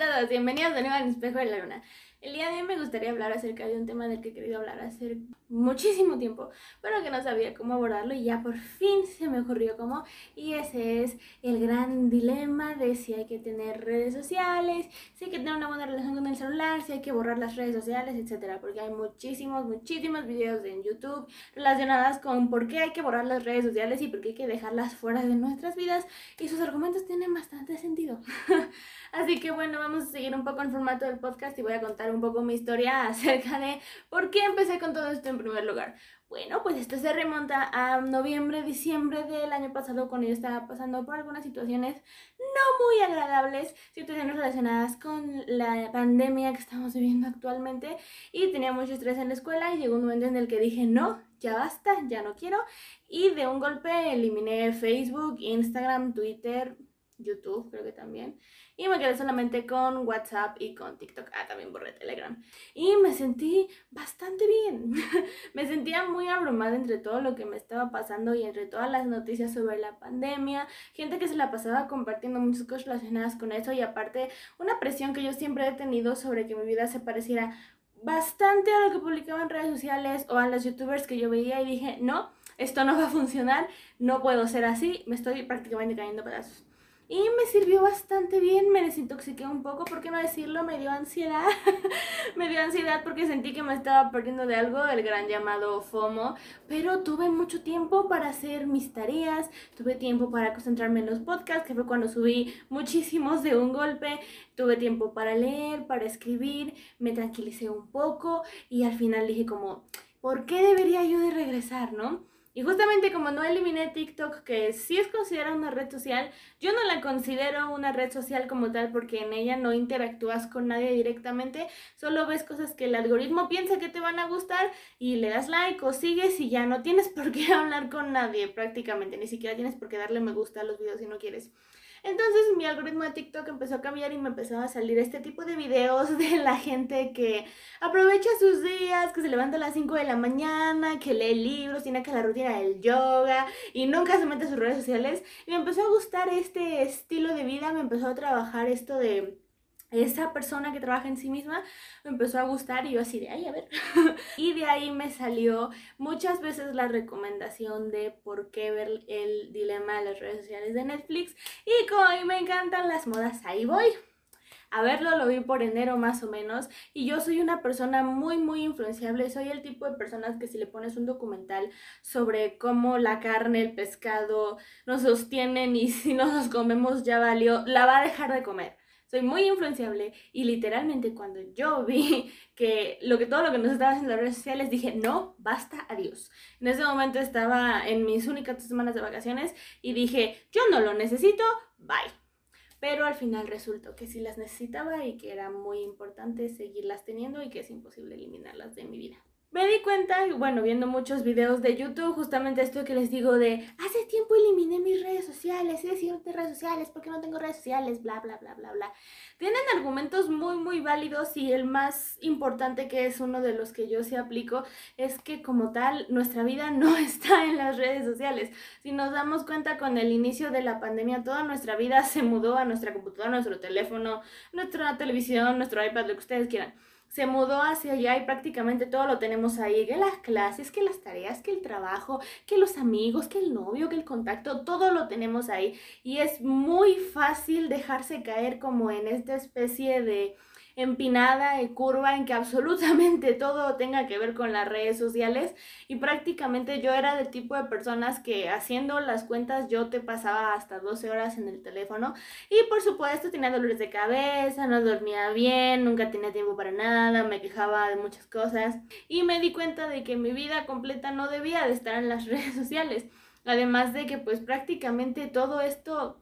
todos, bienvenidos de nuevo al espejo de la luna. El día de hoy me gustaría hablar acerca de un tema del que he querido hablar hace muchísimo tiempo, pero que no sabía cómo abordarlo y ya por fin se me ocurrió cómo. Y ese es el gran dilema de si hay que tener redes sociales, si hay que tener una buena relación con el celular, si hay que borrar las redes sociales, etc. Porque hay muchísimos, muchísimos videos en YouTube relacionados con por qué hay que borrar las redes sociales y por qué hay que dejarlas fuera de nuestras vidas. Y sus argumentos tienen bastante sentido. Así que bueno, vamos a seguir un poco el formato del podcast y voy a contar un poco mi historia acerca de por qué empecé con todo esto en primer lugar. Bueno, pues esto se remonta a noviembre, diciembre del año pasado cuando yo estaba pasando por algunas situaciones no muy agradables, situaciones relacionadas con la pandemia que estamos viviendo actualmente y tenía mucho estrés en la escuela y llegó un momento en el que dije no, ya basta, ya no quiero y de un golpe eliminé Facebook, Instagram, Twitter, YouTube creo que también. Y me quedé solamente con WhatsApp y con TikTok. Ah, también borré Telegram. Y me sentí bastante bien. me sentía muy abrumada entre todo lo que me estaba pasando y entre todas las noticias sobre la pandemia. Gente que se la pasaba compartiendo muchas cosas relacionadas con eso. Y aparte, una presión que yo siempre he tenido sobre que mi vida se pareciera bastante a lo que publicaba en redes sociales o a los youtubers que yo veía y dije, no, esto no va a funcionar, no puedo ser así, me estoy prácticamente cayendo pedazos. Y me sirvió bastante bien, me desintoxiqué un poco, ¿por qué no decirlo? Me dio ansiedad. me dio ansiedad porque sentí que me estaba perdiendo de algo, el gran llamado FOMO. Pero tuve mucho tiempo para hacer mis tareas, tuve tiempo para concentrarme en los podcasts, que fue cuando subí muchísimos de un golpe. Tuve tiempo para leer, para escribir, me tranquilicé un poco y al final dije como, ¿por qué debería yo de regresar, no? Y justamente como no eliminé TikTok, que sí es considerada una red social, yo no la considero una red social como tal porque en ella no interactúas con nadie directamente, solo ves cosas que el algoritmo piensa que te van a gustar y le das like o sigues y ya no tienes por qué hablar con nadie prácticamente, ni siquiera tienes por qué darle me gusta a los videos si no quieres. Entonces mi algoritmo de TikTok empezó a cambiar y me empezaron a salir este tipo de videos de la gente que aprovecha sus días, que se levanta a las 5 de la mañana, que lee libros, tiene que la rutina del yoga y nunca se mete a sus redes sociales. Y me empezó a gustar este estilo de vida, me empezó a trabajar esto de esa persona que trabaja en sí misma me empezó a gustar y yo así de ahí a ver y de ahí me salió muchas veces la recomendación de por qué ver el dilema de las redes sociales de Netflix. Y como a mí me encantan las modas ahí voy. A verlo lo vi por enero más o menos. Y yo soy una persona muy muy influenciable, soy el tipo de personas que si le pones un documental sobre cómo la carne, el pescado nos sostienen y si no nos comemos ya valió, la va a dejar de comer soy muy influenciable y literalmente cuando yo vi que lo que todo lo que nos estaba haciendo en las redes sociales dije, no, basta, adiós. En ese momento estaba en mis únicas semanas de vacaciones y dije, yo no lo necesito, bye. Pero al final resultó que sí las necesitaba y que era muy importante seguirlas teniendo y que es imposible eliminarlas de mi vida. Me di cuenta, bueno, viendo muchos videos de YouTube, justamente esto que les digo de hace tiempo eliminé mis redes sociales, he decidido de redes sociales, porque no tengo redes sociales, bla, bla, bla, bla, bla. Tienen argumentos muy, muy válidos y el más importante que es uno de los que yo sí aplico es que como tal nuestra vida no está en las redes sociales. Si nos damos cuenta con el inicio de la pandemia, toda nuestra vida se mudó a nuestra computadora, nuestro teléfono, nuestra televisión, nuestro iPad, lo que ustedes quieran se mudó hacia allá y prácticamente todo lo tenemos ahí, que las clases, que las tareas, que el trabajo, que los amigos, que el novio, que el contacto, todo lo tenemos ahí. Y es muy fácil dejarse caer como en esta especie de empinada y curva en que absolutamente todo tenga que ver con las redes sociales. Y prácticamente yo era del tipo de personas que haciendo las cuentas yo te pasaba hasta 12 horas en el teléfono. Y por supuesto tenía dolores de cabeza, no dormía bien, nunca tenía tiempo para nada, me quejaba de muchas cosas. Y me di cuenta de que mi vida completa no debía de estar en las redes sociales. Además de que pues prácticamente todo esto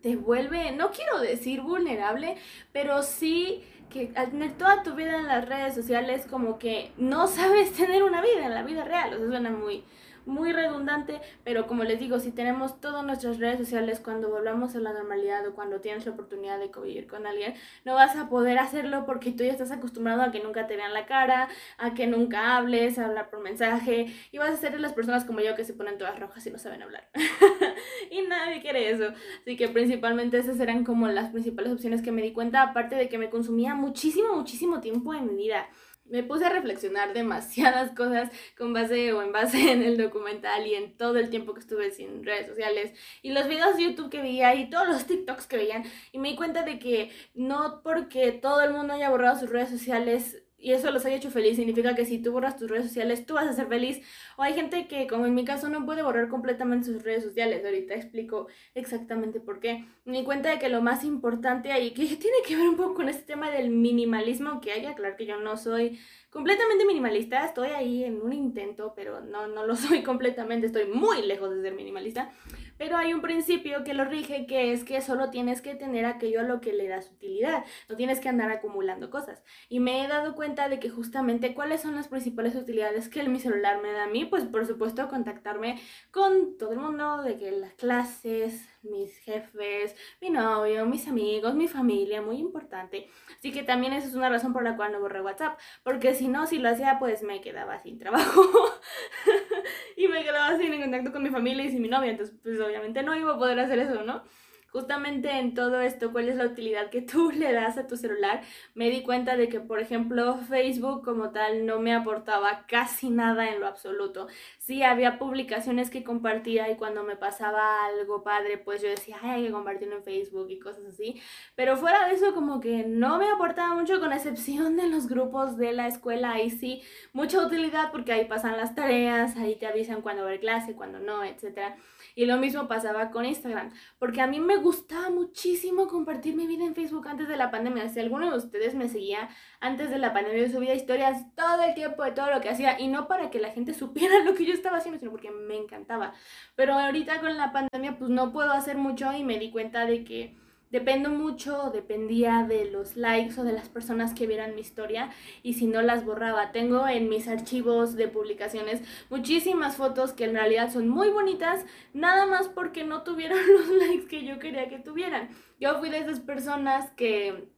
te vuelve, no quiero decir vulnerable, pero sí que al tener toda tu vida en las redes sociales como que no sabes tener una vida en la vida real, o sea, suena muy muy redundante, pero como les digo, si tenemos todas nuestras redes sociales cuando volvamos a la normalidad o cuando tienes la oportunidad de convivir con alguien, no vas a poder hacerlo porque tú ya estás acostumbrado a que nunca te vean la cara, a que nunca hables, a hablar por mensaje, y vas a ser de las personas como yo que se ponen todas rojas y no saben hablar. y nadie quiere eso. Así que principalmente esas eran como las principales opciones que me di cuenta, aparte de que me consumía muchísimo, muchísimo tiempo en mi vida me puse a reflexionar demasiadas cosas con base o en base en el documental y en todo el tiempo que estuve sin redes sociales y los videos de YouTube que veía y todos los TikToks que veían. Y me di cuenta de que no porque todo el mundo haya borrado sus redes sociales y eso los haya hecho feliz, significa que si tú borras tus redes sociales, tú vas a ser feliz. O hay gente que, como en mi caso, no puede borrar completamente sus redes sociales. Ahorita explico exactamente por qué. Me cuenta de que lo más importante ahí, que tiene que ver un poco con este tema del minimalismo, que hay aclarar que yo no soy completamente minimalista, estoy ahí en un intento, pero no, no lo soy completamente, estoy muy lejos de ser minimalista. Pero hay un principio que lo rige, que es que solo tienes que tener aquello a lo que le das utilidad, no tienes que andar acumulando cosas. Y me he dado cuenta de que justamente cuáles son las principales utilidades que mi celular me da a mí, pues por supuesto contactarme con todo el mundo, de que las clases, mis jefes, mi novio, mis amigos, mi familia, muy importante. Así que también esa es una razón por la cual no borré WhatsApp, porque si no, si lo hacía, pues me quedaba sin trabajo y me quedaba sin contacto con mi familia y sin mi novia, entonces pues obviamente no iba a poder hacer eso, ¿no? justamente en todo esto, cuál es la utilidad que tú le das a tu celular, me di cuenta de que, por ejemplo, Facebook como tal no me aportaba casi nada en lo absoluto. Sí, había publicaciones que compartía y cuando me pasaba algo padre, pues yo decía, Ay, hay que compartirlo en Facebook y cosas así. Pero fuera de eso, como que no me aportaba mucho, con excepción de los grupos de la escuela. Ahí sí, mucha utilidad porque ahí pasan las tareas, ahí te avisan cuando haber clase, cuando no, etcétera. Y lo mismo pasaba con Instagram, porque a mí me gustaba muchísimo compartir mi vida en Facebook antes de la pandemia. Si alguno de ustedes me seguía antes de la pandemia, yo subía historias todo el tiempo de todo lo que hacía y no para que la gente supiera lo que yo estaba haciendo, sino porque me encantaba. Pero ahorita con la pandemia pues no puedo hacer mucho y me di cuenta de que Dependo mucho, dependía de los likes o de las personas que vieran mi historia y si no las borraba. Tengo en mis archivos de publicaciones muchísimas fotos que en realidad son muy bonitas, nada más porque no tuvieron los likes que yo quería que tuvieran. Yo fui de esas personas que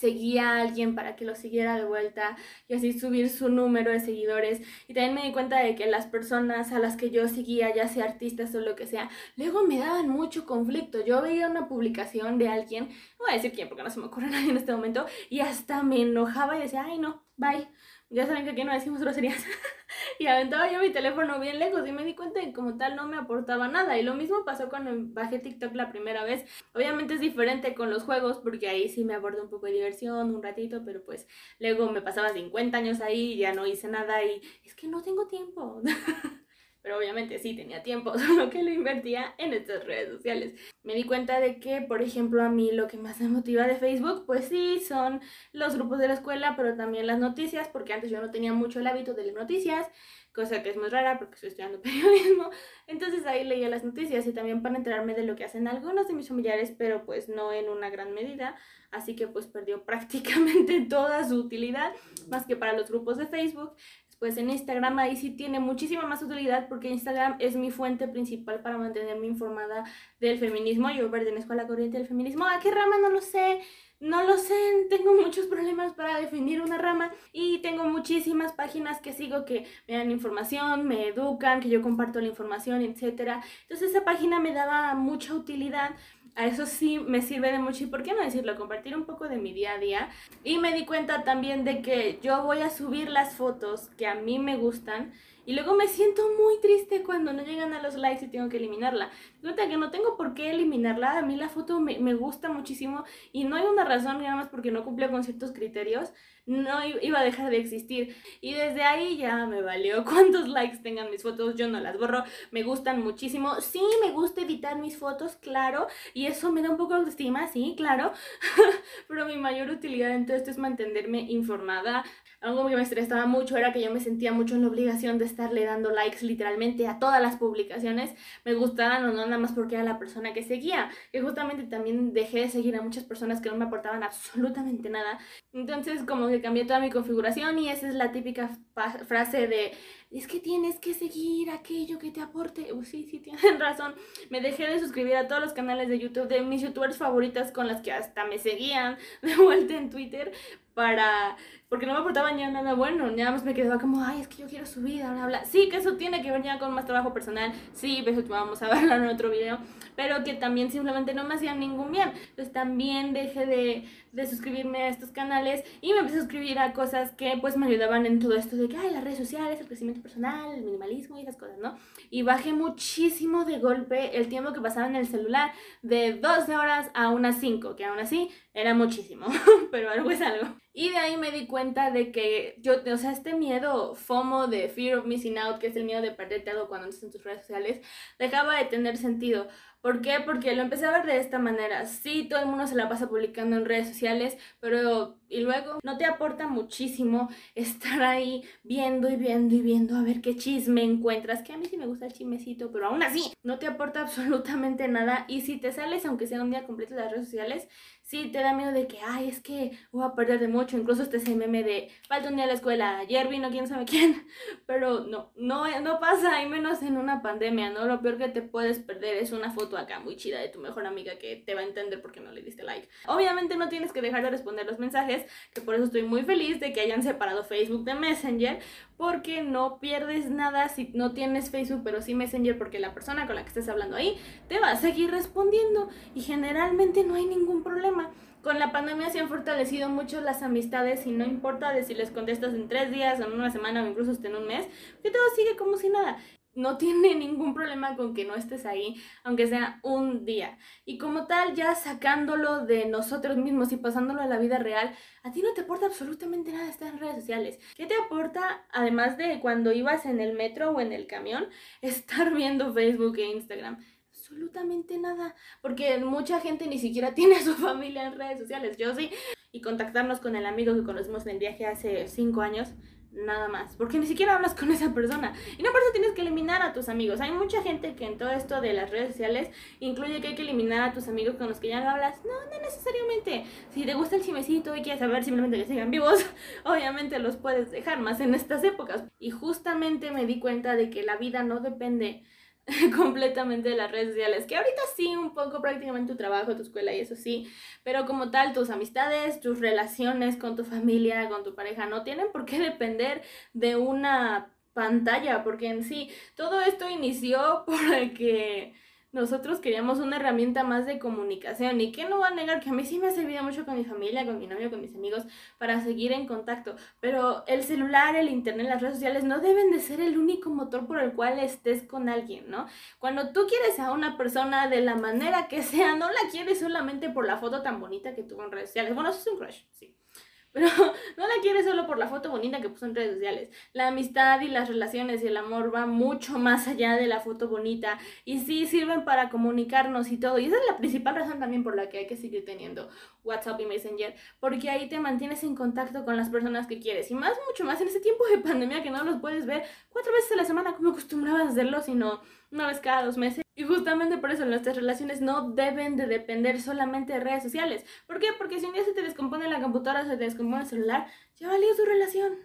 seguía a alguien para que lo siguiera de vuelta y así subir su número de seguidores. Y también me di cuenta de que las personas a las que yo seguía, ya sea artistas o lo que sea, luego me daban mucho conflicto. Yo veía una publicación de alguien, no voy a decir quién porque no se me ocurre nadie en este momento, y hasta me enojaba y decía, ay no, bye. Ya saben que aquí no decimos groserías. y aventaba yo mi teléfono bien lejos y me di cuenta que como tal no me aportaba nada. Y lo mismo pasó cuando bajé TikTok la primera vez. Obviamente es diferente con los juegos porque ahí sí me abordé un poco de diversión, un ratito, pero pues luego me pasaba 50 años ahí y ya no hice nada y es que no tengo tiempo. pero obviamente sí tenía tiempo, solo que lo invertía en estas redes sociales. Me di cuenta de que, por ejemplo, a mí lo que más me motiva de Facebook, pues sí, son los grupos de la escuela, pero también las noticias, porque antes yo no tenía mucho el hábito de leer noticias, cosa que es muy rara porque estoy estudiando periodismo. Entonces ahí leía las noticias y también para enterarme de lo que hacen algunos de mis familiares, pero pues no en una gran medida. Así que pues perdió prácticamente toda su utilidad, más que para los grupos de Facebook pues en Instagram ahí sí tiene muchísima más utilidad porque Instagram es mi fuente principal para mantenerme informada del feminismo. Yo pertenezco a la corriente del feminismo. ¿A qué rama? No lo sé. No lo sé, tengo muchos problemas para definir una rama y tengo muchísimas páginas que sigo que me dan información, me educan, que yo comparto la información, etc. Entonces esa página me daba mucha utilidad a eso sí me sirve de mucho y por qué no decirlo, compartir un poco de mi día a día. Y me di cuenta también de que yo voy a subir las fotos que a mí me gustan y luego me siento muy triste cuando no llegan a los likes y tengo que eliminarla. Cuenta que no tengo por qué eliminarla, a mí la foto me, me gusta muchísimo y no hay una razón nada más porque no cumple con ciertos criterios no iba a dejar de existir. Y desde ahí ya me valió cuántos likes tengan mis fotos, yo no las borro, me gustan muchísimo. Sí, me gusta editar mis fotos, claro, y eso me da un poco de autoestima, sí, claro, pero mi mayor utilidad en todo esto es mantenerme informada. Algo que me estresaba mucho era que yo me sentía mucho en la obligación de estarle dando likes literalmente a todas las publicaciones, me gustaban o no, nada más porque era la persona que seguía, que justamente también dejé de seguir a muchas personas que no me aportaban absolutamente nada. Entonces como que cambié toda mi configuración y esa es la típica frase de es que tienes que seguir aquello que te aporte. Uh, sí, sí, tienen razón. Me dejé de suscribir a todos los canales de YouTube de mis youtubers favoritas con las que hasta me seguían de vuelta en Twitter para porque no me aportaban ya nada bueno, nada más me quedaba como, ay, es que yo quiero subir, bla, bla. Sí, que eso tiene que ver ya con más trabajo personal, sí, eso vamos a verlo en otro video, pero que también simplemente no me hacían ningún bien. Entonces también dejé de, de suscribirme a estos canales y me empecé a suscribir a cosas que pues me ayudaban en todo esto de que, ay, las redes sociales, el personal, el minimalismo y esas cosas, ¿no? Y bajé muchísimo de golpe el tiempo que pasaba en el celular de 12 horas a unas 5, que aún así era muchísimo, pero algo es algo. Y de ahí me di cuenta de que yo, o sea, este miedo FOMO de Fear of Missing Out, que es el miedo de perderte algo cuando estás en tus redes sociales, dejaba de tener sentido. ¿Por qué? Porque lo empecé a ver de esta manera. Sí, todo el mundo se la pasa publicando en redes sociales, pero y luego no te aporta muchísimo estar ahí viendo y viendo y viendo a ver qué chisme encuentras, que a mí sí me gusta el chismecito, pero aún así no te aporta absolutamente nada y si te sales, aunque sea un día completo de las redes sociales, sí te da miedo de que, ay, es que voy a perder de mucho, incluso este meme de falta un día a la escuela, ayer vino quién sabe quién, pero no, no, no pasa, y menos en una pandemia, ¿no? Lo peor que te puedes perder es una foto acá muy chida de tu mejor amiga que te va a entender porque no le diste like. Obviamente no tienes que dejar de responder los mensajes, que por eso estoy muy feliz de que hayan separado Facebook de Messenger, porque no pierdes nada si no tienes Facebook, pero sí Messenger, porque la persona con la que estés hablando ahí te va a seguir respondiendo y generalmente no hay ningún problema. Con la pandemia se han fortalecido mucho las amistades y no importa de si les contestas en tres días, en una semana o incluso hasta en un mes, que todo sigue como si nada no tiene ningún problema con que no estés ahí, aunque sea un día. Y como tal, ya sacándolo de nosotros mismos y pasándolo a la vida real, a ti no te aporta absolutamente nada estar en redes sociales. ¿Qué te aporta, además de cuando ibas en el metro o en el camión, estar viendo Facebook e Instagram? Absolutamente nada, porque mucha gente ni siquiera tiene a su familia en redes sociales. Yo sí. Y contactarnos con el amigo que conocimos en el viaje hace cinco años nada más, porque ni siquiera hablas con esa persona. Y no por eso tienes que eliminar a tus amigos. Hay mucha gente que en todo esto de las redes sociales incluye que hay que eliminar a tus amigos con los que ya no hablas. No, no necesariamente. Si te gusta el chimecito y quieres saber simplemente que sigan vivos, obviamente los puedes dejar más en estas épocas. Y justamente me di cuenta de que la vida no depende completamente de las redes sociales, que ahorita sí, un poco prácticamente tu trabajo, tu escuela y eso sí, pero como tal, tus amistades, tus relaciones con tu familia, con tu pareja, no tienen por qué depender de una pantalla, porque en sí, todo esto inició porque nosotros queríamos una herramienta más de comunicación. ¿Y que no va a negar que a mí sí me ha servido mucho con mi familia, con mi novio, con mis amigos, para seguir en contacto? Pero el celular, el internet, las redes sociales no deben de ser el único motor por el cual estés con alguien, ¿no? Cuando tú quieres a una persona de la manera que sea, no la quieres solamente por la foto tan bonita que tuvo en redes sociales. Bueno, eso es un crush, sí. Pero no la quieres solo por la foto bonita que puso en redes sociales. La amistad y las relaciones y el amor va mucho más allá de la foto bonita. Y sí sirven para comunicarnos y todo. Y esa es la principal razón también por la que hay que seguir teniendo WhatsApp y Messenger. Porque ahí te mantienes en contacto con las personas que quieres. Y más, mucho más en ese tiempo de pandemia que no los puedes ver cuatro veces a la semana como acostumbrabas a hacerlo, sino una vez cada dos meses. Y justamente por eso nuestras relaciones no deben de depender solamente de redes sociales. ¿Por qué? Porque si un día se te descompone la computadora, se te descompone el celular, ya valió tu relación.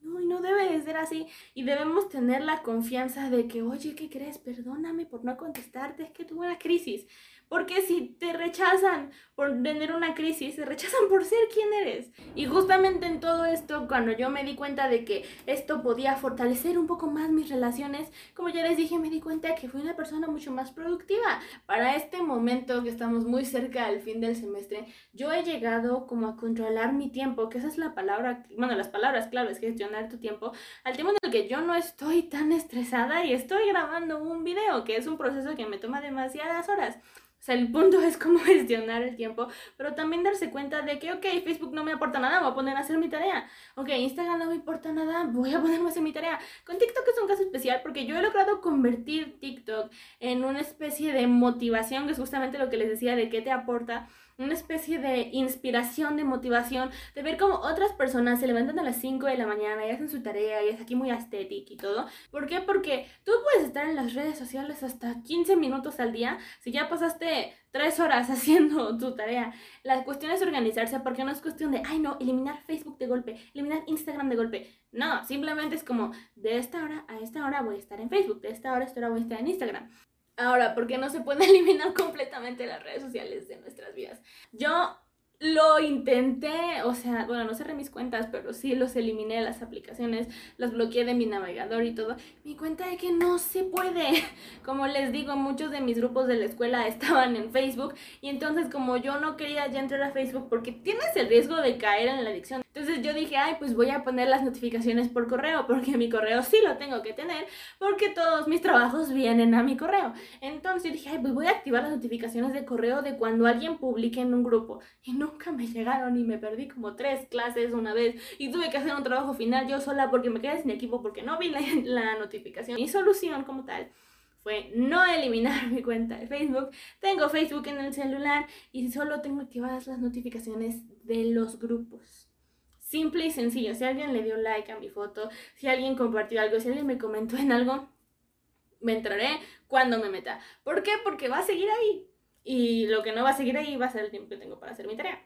No, y no debe de ser así. Y debemos tener la confianza de que, oye, ¿qué crees? Perdóname por no contestarte, es que tuve una crisis. Porque si te rechazan por tener una crisis, se rechazan por ser quien eres. Y justamente en todo esto, cuando yo me di cuenta de que esto podía fortalecer un poco más mis relaciones, como ya les dije, me di cuenta que fui una persona mucho más productiva. Para este momento que estamos muy cerca del fin del semestre, yo he llegado como a controlar mi tiempo, que esa es la palabra, bueno, las palabras claves, gestionar tu tiempo, al tiempo en el que yo no estoy tan estresada y estoy grabando un video, que es un proceso que me toma demasiadas horas. O sea, el punto es cómo gestionar el tiempo, pero también darse cuenta de que, ok, Facebook no me aporta nada, voy a poner a hacer mi tarea. Ok, Instagram no me importa nada, voy a ponerme a hacer mi tarea. Con TikTok es un caso especial porque yo he logrado convertir TikTok en una especie de motivación, que es justamente lo que les decía de qué te aporta una especie de inspiración, de motivación, de ver cómo otras personas se levantan a las 5 de la mañana y hacen su tarea y es aquí muy estético y todo. ¿Por qué? Porque tú puedes estar en las redes sociales hasta 15 minutos al día si ya pasaste 3 horas haciendo tu tarea. La cuestión es organizarse porque no es cuestión de, ay no, eliminar Facebook de golpe, eliminar Instagram de golpe. No, simplemente es como, de esta hora a esta hora voy a estar en Facebook, de esta hora a esta hora voy a estar en Instagram. Ahora, ¿por qué no se puede eliminar completamente las redes sociales de nuestras vidas? Yo lo intenté, o sea, bueno, no cerré mis cuentas, pero sí los eliminé las aplicaciones, los bloqueé de mi navegador y todo. Me cuenta de que no se puede. Como les digo, muchos de mis grupos de la escuela estaban en Facebook y entonces como yo no quería ya entrar a Facebook porque tienes el riesgo de caer en la adicción. Entonces yo dije, ay, pues voy a poner las notificaciones por correo, porque mi correo sí lo tengo que tener, porque todos mis trabajos vienen a mi correo. Entonces dije, ay, pues voy a activar las notificaciones de correo de cuando alguien publique en un grupo. Y nunca me llegaron y me perdí como tres clases una vez y tuve que hacer un trabajo final yo sola porque me quedé sin equipo porque no vi la, la notificación. Mi solución como tal fue no eliminar mi cuenta de Facebook. Tengo Facebook en el celular y solo tengo activadas las notificaciones de los grupos. Simple y sencillo. Si alguien le dio like a mi foto, si alguien compartió algo, si alguien me comentó en algo, me entraré cuando me meta. ¿Por qué? Porque va a seguir ahí. Y lo que no va a seguir ahí va a ser el tiempo que tengo para hacer mi tarea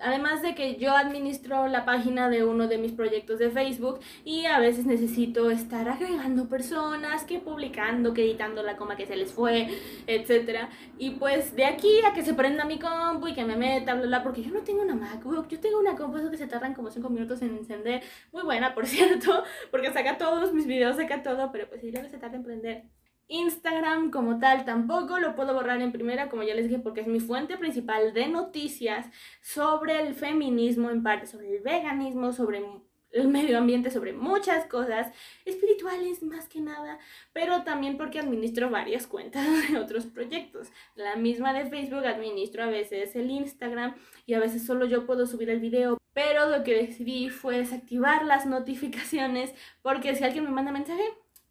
además de que yo administro la página de uno de mis proyectos de Facebook y a veces necesito estar agregando personas, que publicando, que editando la coma que se les fue, etc. Y pues de aquí a que se prenda mi compu y que me meta, bla, bla, porque yo no tengo una MacBook, yo tengo una compu que se tardan como 5 minutos en encender, muy buena por cierto, porque saca todos mis videos, saca todo, pero pues si luego se tarda en prender. Instagram como tal tampoco lo puedo borrar en primera, como ya les dije, porque es mi fuente principal de noticias sobre el feminismo, en parte sobre el veganismo, sobre el medio ambiente, sobre muchas cosas espirituales más que nada, pero también porque administro varias cuentas de otros proyectos. La misma de Facebook administro a veces el Instagram y a veces solo yo puedo subir el video, pero lo que decidí fue desactivar las notificaciones porque si alguien me manda mensaje,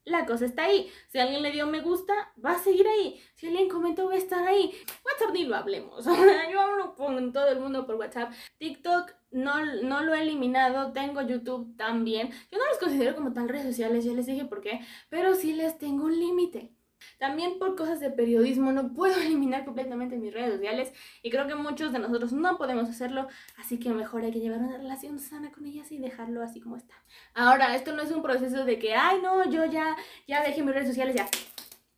la cosa está ahí. Si alguien le dio me gusta, va a seguir ahí. Si alguien comentó, va a estar ahí. WhatsApp ni lo hablemos. Yo hablo con todo el mundo por WhatsApp. TikTok no, no lo he eliminado. Tengo YouTube también. Yo no los considero como tal redes sociales, ya les dije por qué. Pero sí les tengo un límite. También por cosas de periodismo no puedo eliminar completamente mis redes sociales y creo que muchos de nosotros no podemos hacerlo, así que mejor hay que llevar una relación sana con ellas y dejarlo así como está. Ahora, esto no es un proceso de que, ay no, yo ya, ya dejé mis redes sociales, ya.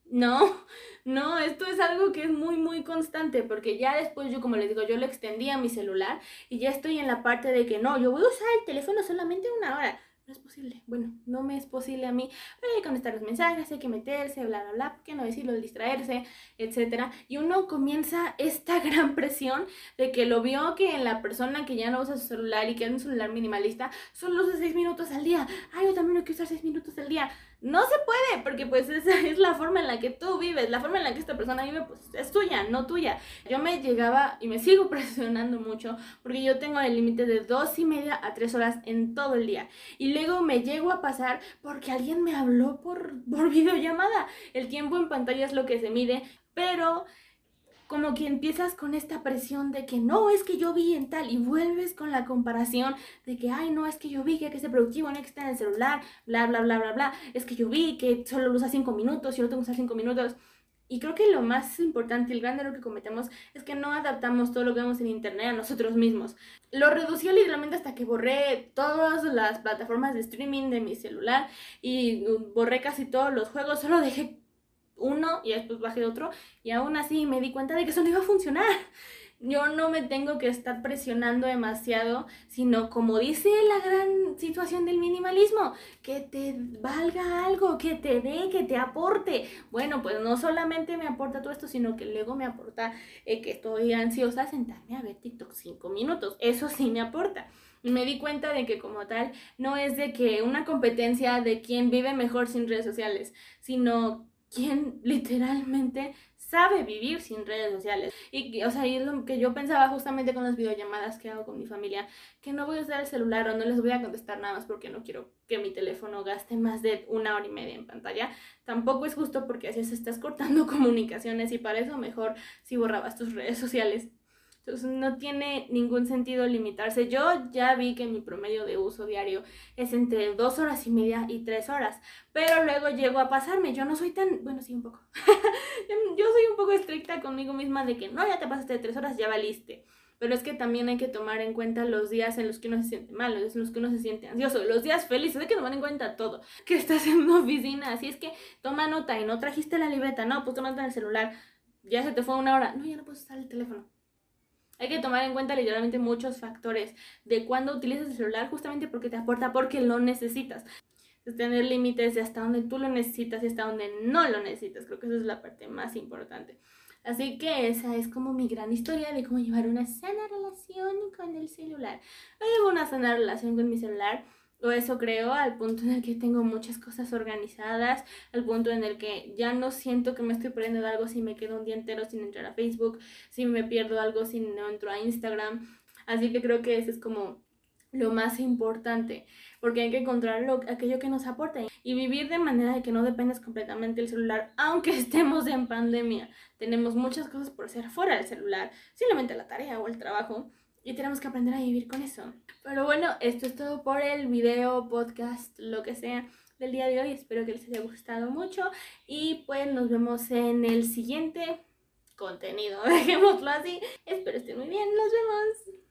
No, no, esto es algo que es muy, muy constante, porque ya después yo, como les digo, yo lo extendí a mi celular y ya estoy en la parte de que no, yo voy a usar el teléfono solamente una hora no es posible. Bueno, no me es posible a mí, pero hay que contestar los mensajes, hay que meterse, bla, bla, bla, que no decirlo, distraerse, etc. Y uno comienza esta gran presión de que lo vio que en la persona que ya no usa su celular y que es un celular minimalista, solo usa 6 minutos al día. Ay, yo también no quiero usar 6 minutos al día. No se puede, porque pues esa es la forma en la que tú vives, la forma en la que esta persona vive, pues es tuya, no tuya. Yo me llegaba y me sigo presionando mucho porque yo tengo el límite de dos y media a tres horas en todo el día. Y luego me llego a pasar porque alguien me habló por, por videollamada. El tiempo en pantalla es lo que se mide, pero como que empiezas con esta presión de que no, es que yo vi en tal y vuelves con la comparación de que, ay, no, es que yo vi que, que ese productivo no que está en el celular, bla, bla, bla, bla, bla, es que yo vi que solo lo usa cinco minutos y yo tengo que usar cinco minutos. Y creo que lo más importante, el gran error que cometemos es que no adaptamos todo lo que vemos en internet a nosotros mismos. Lo reducí literalmente hasta que borré todas las plataformas de streaming de mi celular y borré casi todos los juegos, solo dejé uno y después bajé otro y aún así me di cuenta de que eso no iba a funcionar. Yo no me tengo que estar presionando demasiado, sino como dice la gran situación del minimalismo, que te valga algo, que te dé, que te aporte. Bueno, pues no solamente me aporta todo esto, sino que luego me aporta eh, que estoy ansiosa a sentarme a ver TikTok cinco minutos. Eso sí me aporta. Me di cuenta de que como tal no es de que una competencia de quién vive mejor sin redes sociales, sino quien literalmente sabe vivir sin redes sociales. Y, o sea, es lo que yo pensaba justamente con las videollamadas que hago con mi familia, que no voy a usar el celular o no les voy a contestar nada más porque no quiero que mi teléfono gaste más de una hora y media en pantalla. Tampoco es justo porque así se estás cortando comunicaciones y para eso mejor si borrabas tus redes sociales. Entonces no tiene ningún sentido limitarse. Yo ya vi que mi promedio de uso diario es entre dos horas y media y tres horas, pero luego llego a pasarme. Yo no soy tan, bueno, sí, un poco. Yo soy un poco estricta conmigo misma de que no, ya te pasaste de tres horas, ya valiste. Pero es que también hay que tomar en cuenta los días en los que uno se siente mal, los días en los que uno se siente ansioso, los días felices, hay que tomar en cuenta todo. Que estás en una oficina, así es que toma nota y no trajiste la libreta, no, pues nota en el celular, ya se te fue una hora, no, ya no puedes usar el teléfono. Hay que tomar en cuenta literalmente muchos factores de cuándo utilizas el celular justamente porque te aporta, porque lo necesitas. tener límites de hasta donde tú lo necesitas y hasta donde no lo necesitas. Creo que esa es la parte más importante. Así que esa es como mi gran historia de cómo llevar una sana relación con el celular. Yo llevo una sana relación con mi celular, o eso creo, al punto en el que tengo muchas cosas organizadas, al punto en el que ya no siento que me estoy perdiendo de algo si me quedo un día entero sin entrar a Facebook, si me pierdo algo si no entro a Instagram. Así que creo que eso es como lo más importante, porque hay que encontrar lo, aquello que nos aporte y vivir de manera de que no dependas completamente del celular, aunque estemos en pandemia. Tenemos muchas cosas por hacer fuera del celular, simplemente la tarea o el trabajo, y tenemos que aprender a vivir con eso. Pero bueno, esto es todo por el video, podcast, lo que sea del día de hoy. Espero que les haya gustado mucho y pues nos vemos en el siguiente contenido, dejémoslo así. Espero estén muy bien, nos vemos.